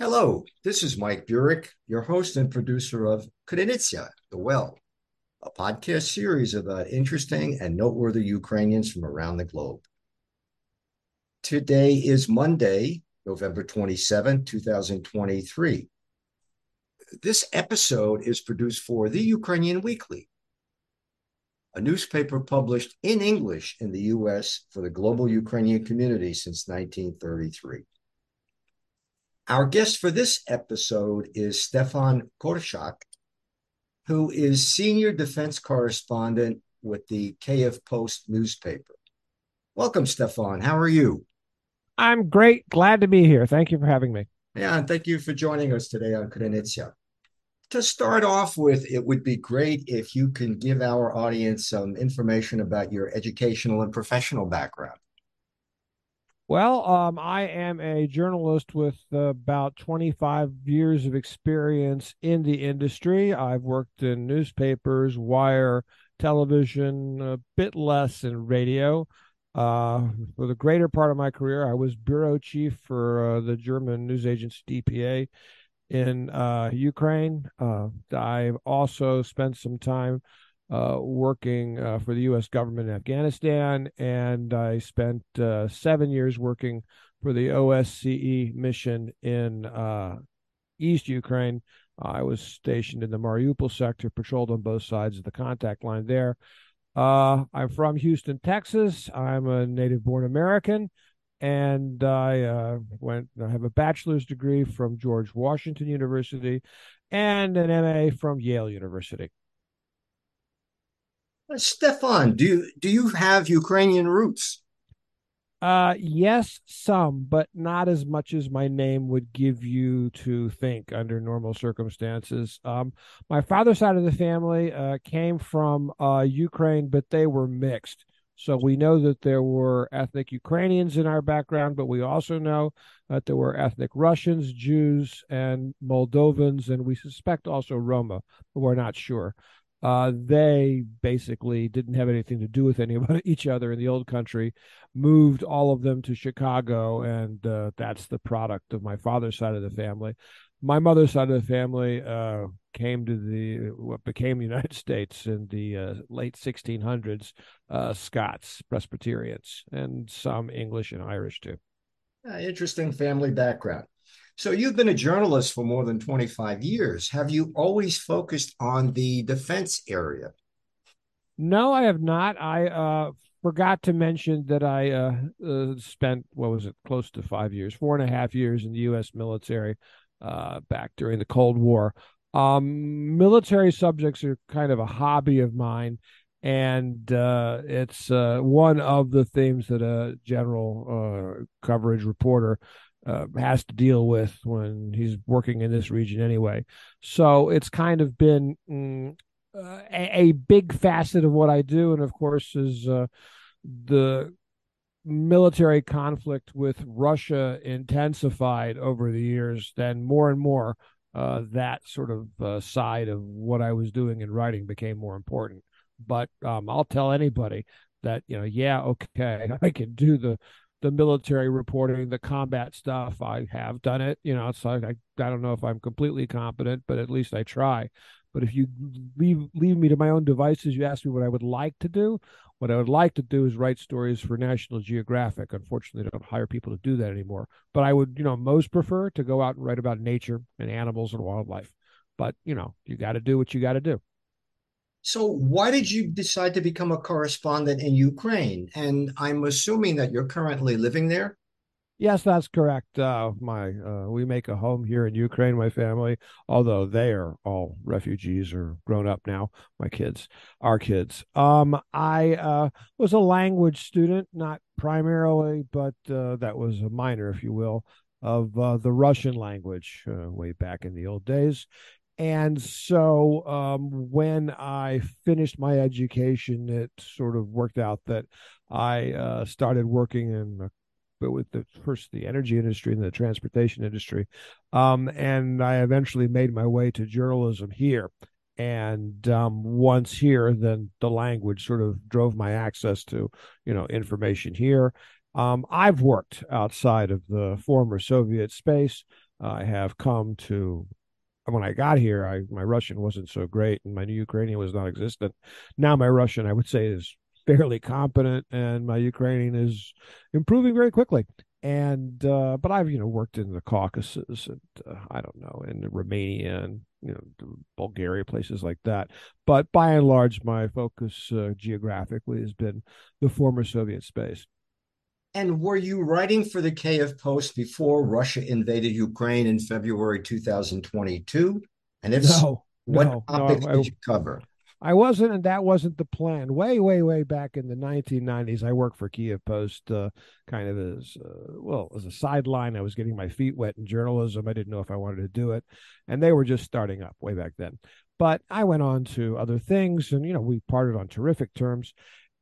Hello, this is Mike Buryk, your host and producer of Krynytsia, The Well, a podcast series about interesting and noteworthy Ukrainians from around the globe. Today is Monday, November 27, 2023. This episode is produced for The Ukrainian Weekly, a newspaper published in English in the US for the global Ukrainian community since 1933. Our guest for this episode is Stefan Korshak, who is senior defense correspondent with the Kyiv Post newspaper. Welcome, Stefan. How are you? I'm great. Glad to be here. Thank you for having me. Yeah, and thank you for joining us today on Krynytsia. To start off with, it would be great if you can give our audience some information about your educational and professional background. Well, um, I am a journalist with uh, about 25 years of experience in the industry. I've worked in newspapers, wire, television, a bit less in radio. Uh, for the greater part of my career, I was bureau chief for uh, the German news agency DPA in uh, Ukraine. Uh, I've also spent some time uh, working uh, for the U.S. government in Afghanistan, and I spent uh, seven years working for the OSCE mission in uh, East Ukraine. I was stationed in the Mariupol sector, patrolled on both sides of the contact line there. Uh, I'm from Houston, Texas. I'm a native-born American, and I uh, went. I have a bachelor's degree from George Washington University, and an MA from Yale University. Stefan, do you do you have Ukrainian roots? Uh yes, some, but not as much as my name would give you to think under normal circumstances. Um my father's side of the family uh came from uh Ukraine, but they were mixed. So we know that there were ethnic Ukrainians in our background, but we also know that there were ethnic Russians, Jews, and Moldovans, and we suspect also Roma, but we're not sure uh, they basically didn't have anything to do with any of each other in the old country, moved all of them to Chicago, and uh, that's the product of my father's side of the family. My mother's side of the family uh, came to the what became the United States in the uh, late 1600s. Uh, Scots, Presbyterians, and some English and Irish too. interesting family background. So you've been a journalist for more than 25 years. Have you always focused on the defense area? No, I have not. I uh, forgot to mention that I uh, uh, spent, what was it, close to five years, four and a half years in the U.S. military uh, back during the Cold War. Um, military subjects are kind of a hobby of mine and uh, it's uh, one of the themes that a general uh, coverage reporter uh, has to deal with when he's working in this region anyway. So it's kind of been mm, uh, a, a, big facet of what I do, and of course is uh, the military conflict with Russia intensified over the years. Then more and more, uh, that sort of uh, side of what I was doing in writing became more important. But um, I'll tell anybody that you know, yeah, okay, I can do the the military reporting, the combat stuff. I have done it. You know, so I, I don't know if I'm completely competent, but at least I try. But if you leave leave me to my own devices, you ask me what I would like to do. What I would like to do is write stories for National Geographic. Unfortunately, they don't hire people to do that anymore. But I would, you know, most prefer to go out and write about nature and animals and wildlife. But you know, you got to do what you got to do. So, why did you decide to become a correspondent in Ukraine? And I'm assuming that you're currently living there. Yes, that's correct. Uh, my uh, we make a home here in Ukraine. My family, although they are all refugees or grown up now, my kids, our kids. Um, I uh, was a language student, not primarily, but uh, that was a minor, if you will, of uh, the Russian language uh, way back in the old days. And so um, when I finished my education, it sort of worked out that I uh, started working in but with the first the energy industry and the transportation industry, um, and I eventually made my way to journalism here. And um, once here, then the language sort of drove my access to you know information here. Um, I've worked outside of the former Soviet space I have come to when I got here, I my Russian wasn't so great and my new Ukrainian was non-existent. Now my Russian, I would say, is fairly competent, and my Ukrainian is improving very quickly. And uh, but I've you know worked in the Caucasus and uh, I don't know in Romania and you know Bulgaria places like that. But by and large, my focus uh, geographically has been the former Soviet space. And were you writing for the Kyiv Post before Russia invaded Ukraine in February 2022? And if no, so, what no, topics no, I, did you cover? I wasn't, and that wasn't the plan. Way, way, way back in the 1990s, I worked for Kiev Post, uh, kind of as uh, well as a sideline. I was getting my feet wet in journalism. I didn't know if I wanted to do it, and they were just starting up way back then. But I went on to other things, and you know, we parted on terrific terms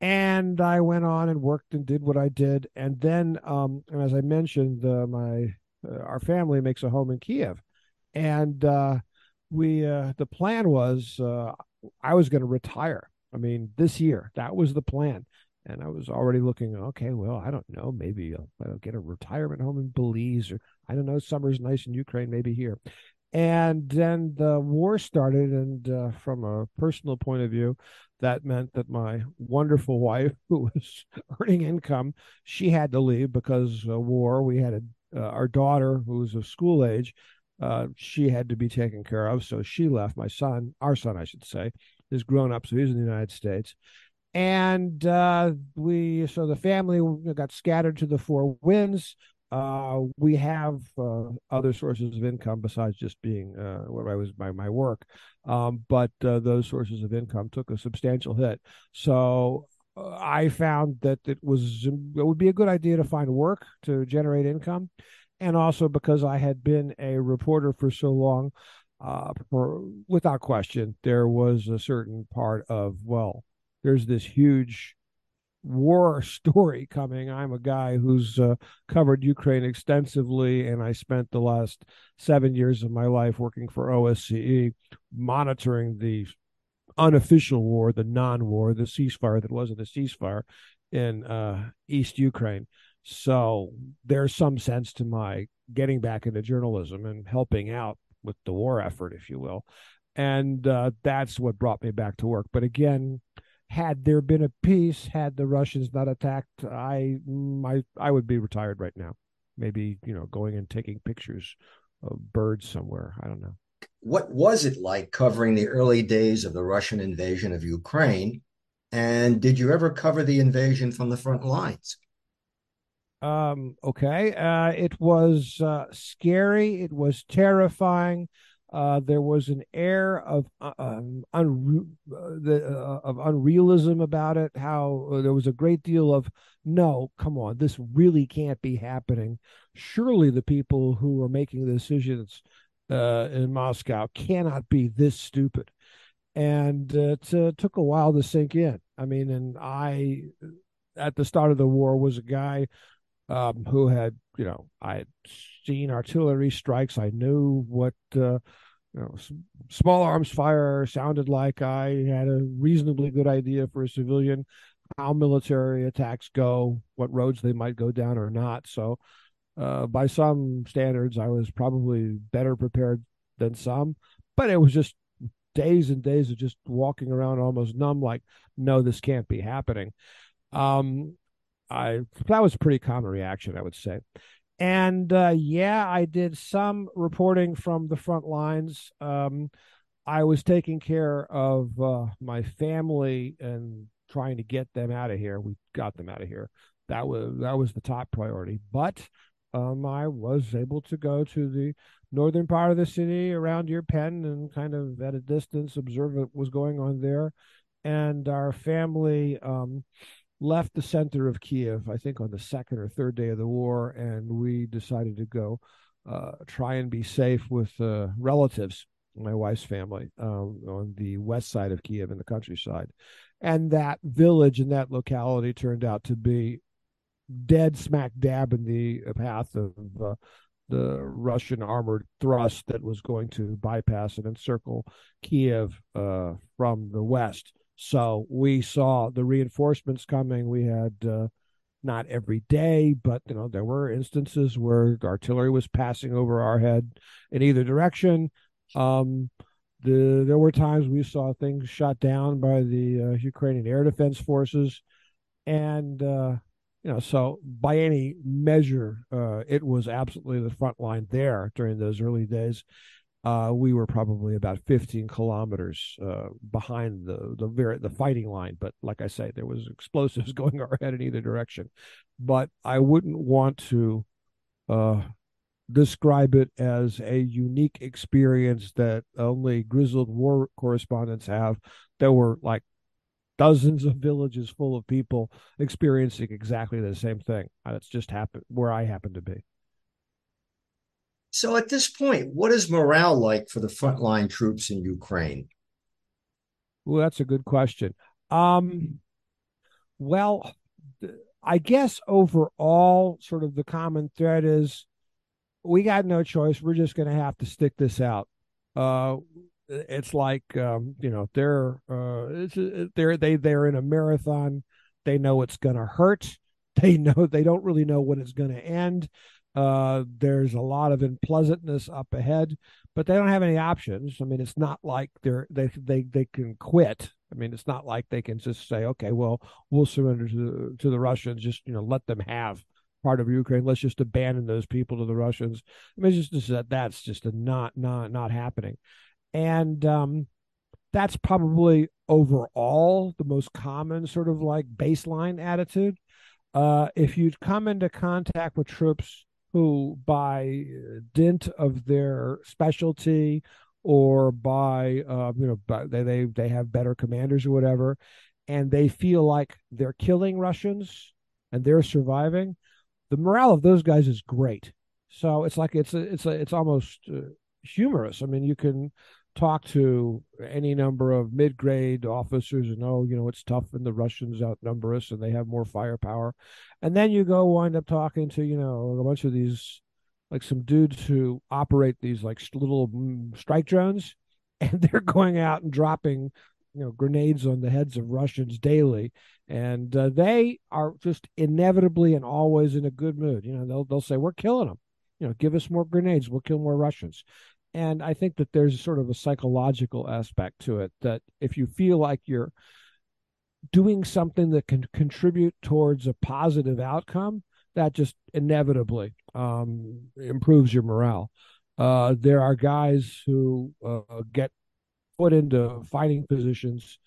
and I went on and worked and did what I did. And then, um, and as I mentioned, uh, my uh, our family makes a home in Kiev, and uh, we uh, the plan was uh, I was going to retire. I mean, this year that was the plan, and I was already looking. Okay, well, I don't know, maybe I'll, I'll get a retirement home in Belize, or I don't know, summer's nice in Ukraine, maybe here. And then the war started, and uh, from a personal point of view, that meant that my wonderful wife, who was earning income, she had to leave because of war. We had a, uh, our daughter, who was of school age, uh, she had to be taken care of, so she left. My son, our son, I should say, is grown up, so he's in the United States, and uh, we so the family got scattered to the four winds. Uh, we have uh, other sources of income besides just being uh, what I was by my work, um, but uh, those sources of income took a substantial hit. So uh, I found that it was it would be a good idea to find work to generate income, and also because I had been a reporter for so long, uh, for without question, there was a certain part of well, there's this huge war story coming. I'm a guy who's uh, covered Ukraine extensively, and I spent the last seven years of my life working for OSCE, monitoring the unofficial war, the non-war, the ceasefire that wasn't a ceasefire in uh, East Ukraine. So there's some sense to my getting back into journalism and helping out with the war effort, if you will. And uh, that's what brought me back to work. But again, had there been a peace, had the Russians not attacked, I my I would be retired right now. Maybe you know going and taking pictures of birds somewhere. I don't know. What was it like covering the early days of the Russian invasion of Ukraine? And did you ever cover the invasion from the front lines? Um, okay. Uh, it was uh, scary. It was terrifying. Uh, there was an air of uh, um, unre- uh, the, uh, of unrealism about it. How uh, there was a great deal of no, come on, this really can't be happening. Surely the people who are making the decisions uh, in Moscow cannot be this stupid. And it took a while to sink in. I mean, and I, at the start of the war, was a guy um, who had, you know, I had seen artillery strikes. I knew what uh, you know, small arms fire sounded like I had a reasonably good idea for a civilian how military attacks go, what roads they might go down or not. So, uh, by some standards, I was probably better prepared than some, but it was just days and days of just walking around almost numb, like, no, this can't be happening. Um, I that was a pretty common reaction, I would say. And uh, yeah, I did some reporting from the front lines. Um, I was taking care of uh, my family and trying to get them out of here. We got them out of here. That was that was the top priority. But um, I was able to go to the northern part of the city around Irpin and kind of at a distance observe what was going on there. And our family um, left the center of Kiev, I think on the second or third day of the war, and we decided to go uh, try and be safe with uh, relatives, my wife's family, um, on the west side of Kiev in the countryside. And that village and that locality turned out to be dead smack dab in the path of uh, the Russian armored thrust that was going to bypass and encircle Kiev uh, from the west. So we saw the reinforcements coming. We had uh, not every day, but you know there were instances where artillery was passing over our head in either direction. Um, the there were times we saw things shot down by the uh, Ukrainian air defense forces, and uh, you know so by any measure, uh, it was absolutely the front line there during those early days. Uh, we were probably about 15 kilometers uh, behind the the very the fighting line. But like I say, there was explosives going our head in either direction. But I wouldn't want to uh, describe it as a unique experience that only grizzled war correspondents have. There were like dozens of villages full of people experiencing exactly the same thing. That's just happened where I happen to be. So at this point, what is morale like for the frontline troops in Ukraine? Well, that's a good question. Um, well, I guess overall, sort of the common thread is we got no choice. We're just going to have to stick this out. Uh, it's like um, you know they're uh, it's, they're they they're in a marathon. They know it's going to hurt. They know they don't really know when it's going to end. Uh, there's a lot of unpleasantness up ahead, but they don't have any options. I mean, it's not like they're they they they can quit. I mean, it's not like they can just say, okay, well, we'll surrender to the, to the Russians. Just you know, let them have part of Ukraine. Let's just abandon those people to the Russians. I mean, it's just that that's just not not not happening, and um, that's probably overall the most common sort of like baseline attitude. Uh, if you'd come into contact with troops who, by dint of their specialty or by uh, you know by, they, they they have better commanders or whatever, and they feel like they're killing Russians and they're surviving, the morale of those guys is great. So it's like it's a, it's a, it's almost uh, humorous. I mean, you can talk to any number of mid-grade officers and oh you know it's tough and the russians outnumber us and they have more firepower. And then you go wind up talking to you know a bunch of these like some dudes who operate these like little mm, strike drones and they're going out and dropping you know grenades on the heads of russians daily. And uh, they are just inevitably and always in a good mood. You know they'll they'll say we're killing them you know give us more grenades. We'll kill more russians and I think that there's sort of a psychological aspect to it that if you feel like you're doing something that can contribute towards a positive outcome, that just inevitably um, improves your morale. Uh, there are guys who uh, get put into fighting positions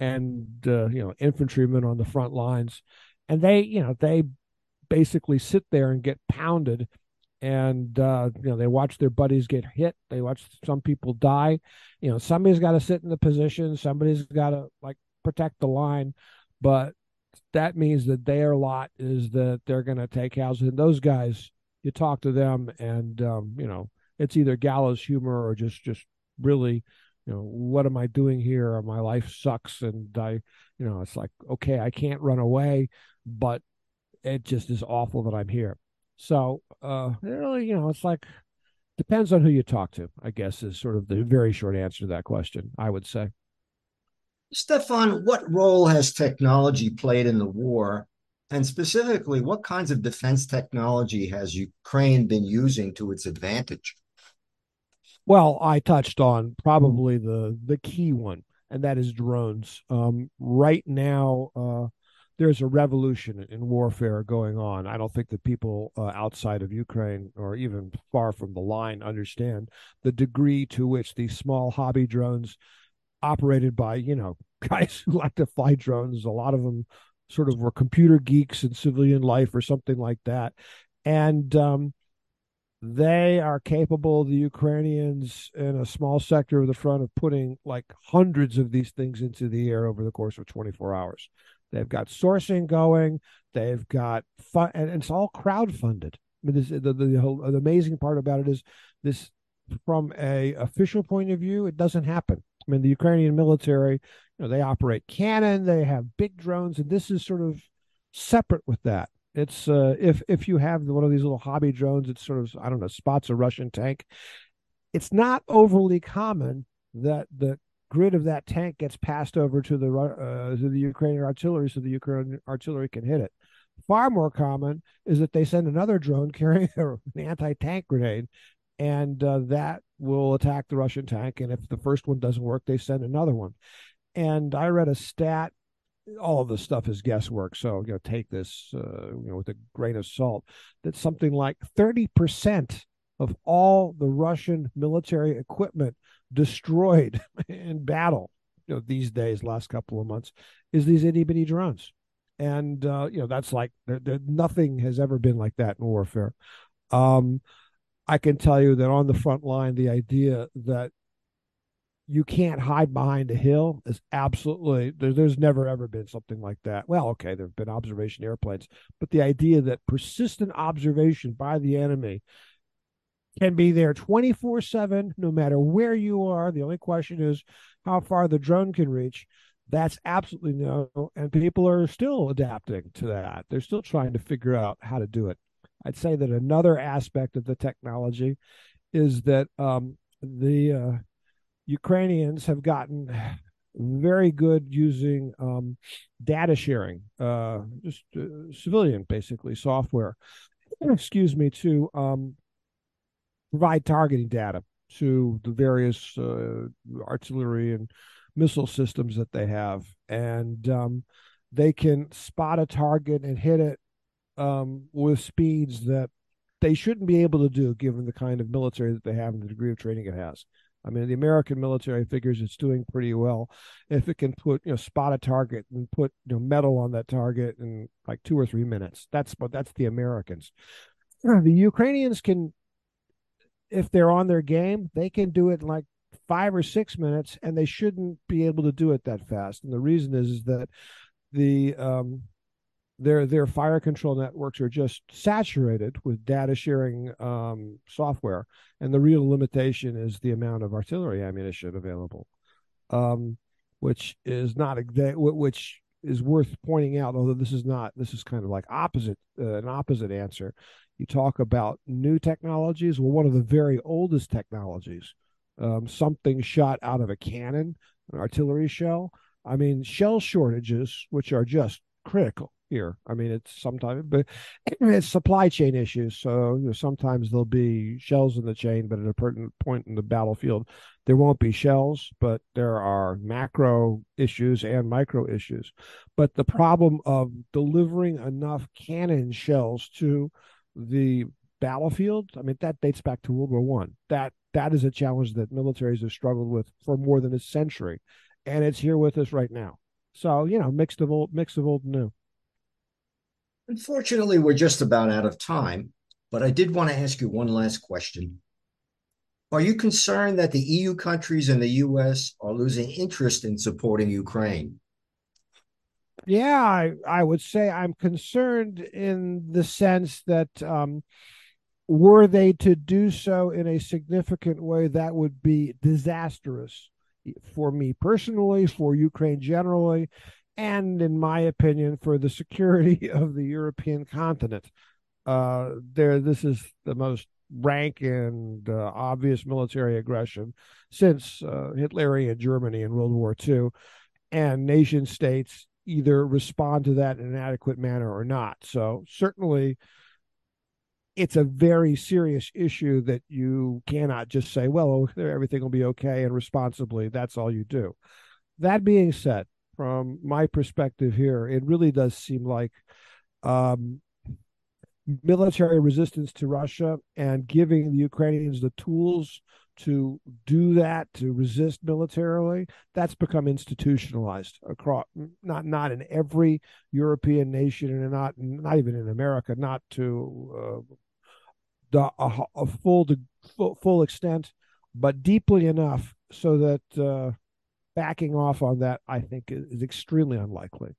and uh, you know infantrymen on the front lines and they you know they basically sit there and get pounded and uh, you know they watch their buddies get hit. They watch some people die. You know somebody's got to sit in the position. Somebody's got to like protect the line. But that means that their lot is that they're going to take houses. And those guys you talk to them and um, you know it's either gallows humor or just just really you know what am i doing here? My life sucks. And i you know it's like okay i can't run away but it just is awful that i'm here so, uh, really, you know, it's like depends on who you talk to, I guess, is sort of the very short answer to that question, I would say. Stefan, what role has technology played in the war? And specifically, what kinds of defense technology has Ukraine been using to its advantage? Well, I touched on probably the the key one, and that is drones. Um, right now, uh, there's a revolution in warfare going on. I don't think that people uh, outside of Ukraine or even far from the line understand the degree to which these small hobby drones operated by, you know, guys who like to fly drones, a lot of them sort of were computer geeks in civilian life or something like that. And um, they are capable, the Ukrainians, in a small sector of the front, of putting like hundreds of these things into the air over the course of 24 hours. They've got sourcing going. They've got fun, and it's all crowd funded. I mean, this, the, the, the, amazing part about it is this from a official point of view, it doesn't happen. I mean, the Ukrainian military, you know, they operate cannon, they have big drones, and this is sort of separate with that. It's uh, if if you have one of these little hobby drones, it's sort of I don't know spots a Russian tank. It's not overly common that the grid of that tank gets passed over to the uh, to the Ukrainian artillery, so the Ukrainian artillery can hit it. Far more common is that they send another drone carrying an anti tank grenade, and uh, that will attack the Russian tank. And if the first one doesn't work, they send another one. And I read a stat. All of this stuff is guesswork, so you know, take this uh, you know with a grain of salt. That something like thirty percent of all the Russian military equipment destroyed in battle you know these days last couple of months is these itty bitty drones. And uh, you know that's like nothing has ever been like that in warfare. Um, i can tell you that on the front line the idea that you can't hide behind a hill is absolutely there, there's never ever been something like that. Well okay there have been observation airplanes but the idea that persistent observation by the enemy can be there 24 7 no matter where you are. The only question is how far the drone can reach. That's absolutely no and people are still adapting to that. They're still trying to figure out how to do it. I'd say that another aspect of the technology is that um, the uh, ukrainians have gotten very good using um, data sharing uh, just uh, civilian basically software. Excuse me to um, provide targeting data to the various uh, artillery and missile systems that they have, and um, they can spot a target and hit it um, with speeds that they shouldn't be able to do, given the kind of military that they have and the degree of training it has. I mean, the American military figures it's doing pretty well if it can put, you know, spot a target and put, you know, metal on that target in like two or three minutes. That's what that's the Americans. The Ukrainians can if they're on their game, they can do it in like five or six minutes, and they shouldn't be able to do it that fast. And the reason is, is that the um, their their fire control networks are just saturated with data sharing um, software, and the real limitation is the amount of artillery ammunition available, um, which is not which is worth pointing out. Although this is not this is kind of like opposite uh, an opposite answer you talk about new technologies. Well, one of the very oldest technologies, um, something shot out of a cannon, an artillery shell. I mean, shell shortages, which are just critical here. I mean, it's sometimes, but it's supply chain issues. So you know, sometimes there'll be shells in the chain, but at a certain point in the battlefield, there won't be shells, but there are macro issues and micro issues. But the problem of delivering enough cannon shells to the battlefield, I mean, that dates back to World War One. That that is a challenge that militaries have struggled with for more than a century, and it's here with us right now. So you know, mixed of old, mix of old and new. Unfortunately, we're just about out of time, but I did want to ask you one last question. Are you concerned that the EU countries and the US are losing interest in supporting Ukraine? Yeah, I, I would say I'm concerned in the sense that um, were they to do so in a significant way, that would be disastrous for me personally, for Ukraine generally, and in my opinion, for the security of the European continent. Uh, there, this is the most rank and uh, obvious military aggression since uh, Hitlerian Germany in World War II, and nation states either respond to that in an adequate manner or not. So certainly it's a very serious issue that you cannot just say, well, everything will be okay and responsibly, that's all you do. That being said, from my perspective here, it really does seem like um, military resistance to Russia and giving the Ukrainians the tools to do that to resist militarily that's become institutionalized across not not in every european nation and not not even in america not to uh, the a, a full, full full extent but deeply enough so that uh, backing off on that i think is, is extremely unlikely.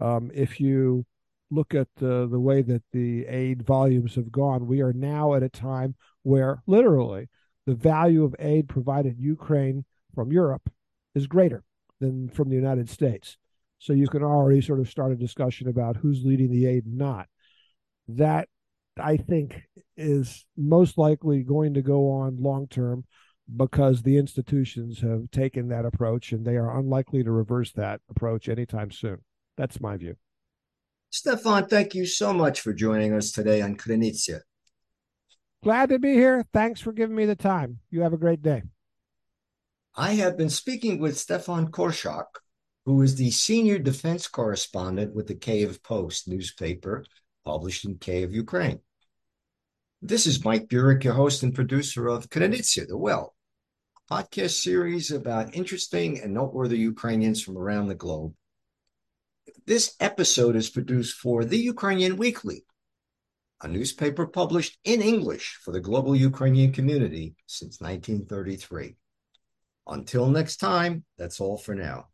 Um, if you look at the the way that the aid volumes have gone we are now at a time where literally the value of aid provided Ukraine from Europe is greater than from the United States. So you can already sort of start a discussion about who's leading the aid and not. That I think is most likely going to go on long term because the institutions have taken that approach and they are unlikely to reverse that approach anytime soon. That's my view. Stefan, thank you so much for joining us today on Krynytsia. Glad to be here. Thanks for giving me the time. You have a great day. I have been speaking with Stefan Korshak, who is the senior defense correspondent with the Kyiv Post newspaper published in Kiev, Ukraine. This is Mike Buryk, your host and producer of Krynytsia, The Well, podcast series about interesting and noteworthy Ukrainians from around the globe. This episode is produced for The Ukrainian Weekly, a newspaper published in English for the global Ukrainian community since 1933. Until next time, that's all for now.